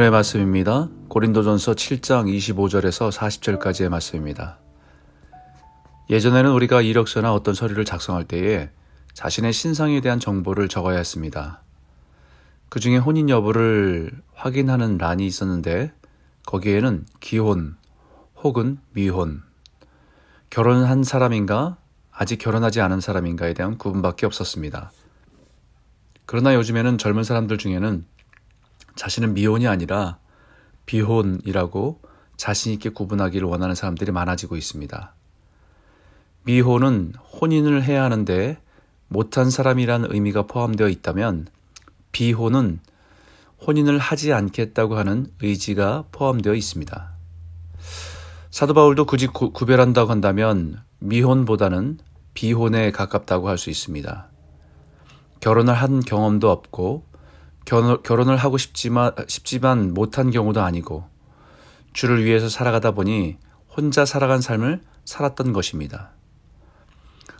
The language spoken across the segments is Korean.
오늘의 말씀입니다. 고린도전서 7장 25절에서 40절까지의 말씀입니다. 예전에는 우리가 이력서나 어떤 서류를 작성할 때에 자신의 신상에 대한 정보를 적어야 했습니다. 그 중에 혼인 여부를 확인하는 란이 있었는데 거기에는 기혼 혹은 미혼, 결혼한 사람인가 아직 결혼하지 않은 사람인가에 대한 구분밖에 없었습니다. 그러나 요즘에는 젊은 사람들 중에는 자신은 미혼이 아니라 비혼이라고 자신있게 구분하기를 원하는 사람들이 많아지고 있습니다. 미혼은 혼인을 해야 하는데 못한 사람이란 의미가 포함되어 있다면 비혼은 혼인을 하지 않겠다고 하는 의지가 포함되어 있습니다. 사도 바울도 굳이 구, 구별한다고 한다면 미혼보다는 비혼에 가깝다고 할 수 있습니다. 결혼을 한 경험도 없고 결혼, 을 하고 싶지만, 싶지만 못한 경우도 아니고 주를 위해서 살아가다 보니 혼자 살아간 삶을 살았던 것입니다.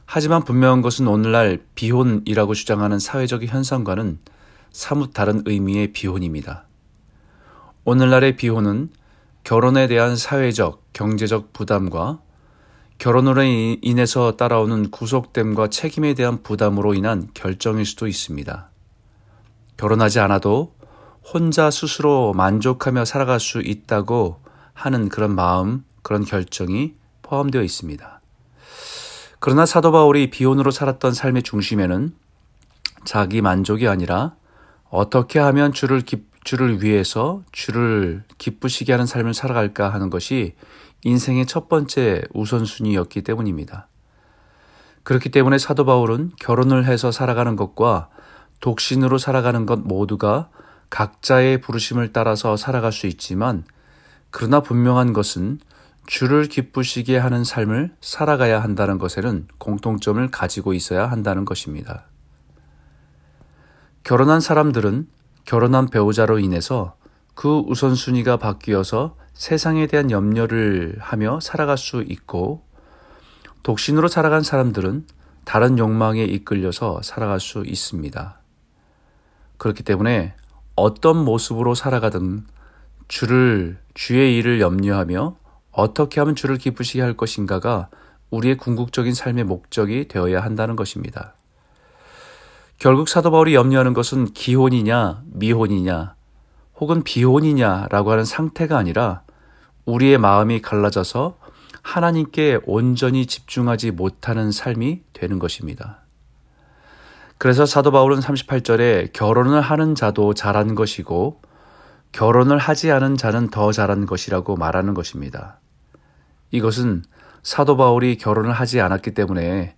하지만 분명한 것은 오늘날 비혼이라고 주장하는 사회적 현상과는 사뭇 다른 의미의 비혼입니다. 오늘날의 비혼은 결혼에 대한 사회적, 경제적 부담과 결혼으로 인해서 따라오는 구속됨과 책임에 대한 부담으로 인한 결정일 수도 있습니다. 결혼하지 않아도 혼자 스스로 만족하며 살아갈 수 있다고 하는 그런 마음, 그런 결정이 포함되어 있습니다. 그러나 사도 바울이 비혼으로 살았던 삶의 중심에는 자기 만족이 아니라 어떻게 하면 주를 기, 주를 위해서 주를 기쁘시게 하는 삶을 살아갈까 하는 것이 인생의 첫 번째 우선순위였기 때문입니다. 그렇기 때문에 사도 바울은 결혼을 해서 살아가는 것과 독신으로 살아가는 것 모두가 각자의 부르심을 따라서 살아갈 수 있지만 그러나 분명한 것은 주를 기쁘시게 하는 삶을 살아가야 한다는 것에는 공통점을 가지고 있어야 한다는 것입니다. 결혼한 사람들은 결혼한 배우자로 인해서 그 우선순위가 바뀌어서 세상에 대한 염려를 하며 살아갈 수 있고 독신으로 살아간 사람들은 다른 욕망에 이끌려서 살아갈 수 있습니다. 그렇기 때문에 어떤 모습으로 살아가든 주를 주의 일을 염려하며 어떻게 하면 주를 기쁘시게 할 것인가가 우리의 궁극적인 삶의 목적이 되어야 한다는 것입니다. 결국 사도 바울이 염려하는 것은 기혼이냐 미혼이냐 혹은 비혼이냐라고 하는 상태가 아니라 우리의 마음이 갈라져서 하나님께 온전히 집중하지 못하는 삶이 되는 것입니다. 그래서 사도 바울은 38절에 결혼을 하는 자도 잘한 것이고 결혼을 하지 않은 자는 더 잘한 것이라고 말하는 것입니다. 이것은 사도 바울이 결혼을 하지 않았기 때문에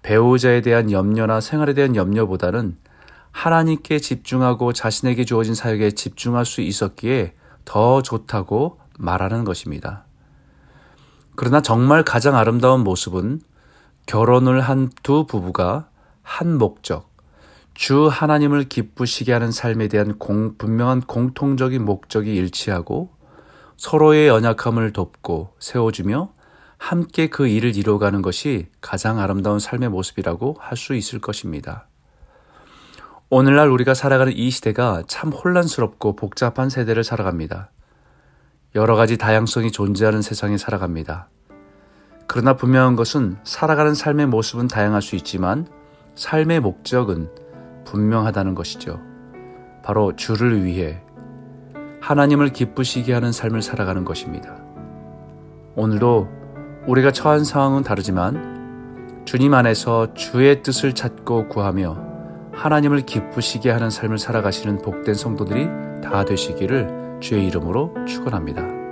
배우자에 대한 염려나 생활에 대한 염려보다는 하나님께 집중하고 자신에게 주어진 사역에 집중할 수 있었기에 더 좋다고 말하는 것입니다. 그러나 정말 가장 아름다운 모습은 결혼을 한 두 부부가 한 목적, 주 하나님을 기쁘시게 하는 삶에 대한 공, 분명한 공통적인 목적이 일치하고 서로의 연약함을 돕고 세워주며 함께 그 일을 이루어가는 것이 가장 아름다운 삶의 모습이라고 할 수 있을 것입니다. 오늘날 우리가 살아가는 이 시대가 참 혼란스럽고 복잡한 세대를 살아갑니다. 여러 가지 다양성이 존재하는 세상에 살아갑니다. 그러나 분명한 것은 살아가는 삶의 모습은 다양할 수 있지만 삶의 목적은 분명하다는 것이죠. 바로 주를 위해 하나님을 기쁘시게 하는 삶을 살아가는 것입니다. 오늘도 우리가 처한 상황은 다르지만 주님 안에서 주의 뜻을 찾고 구하며 하나님을 기쁘시게 하는 삶을 살아가시는 복된 성도들이 다 되시기를 주의 이름으로 축원합니다.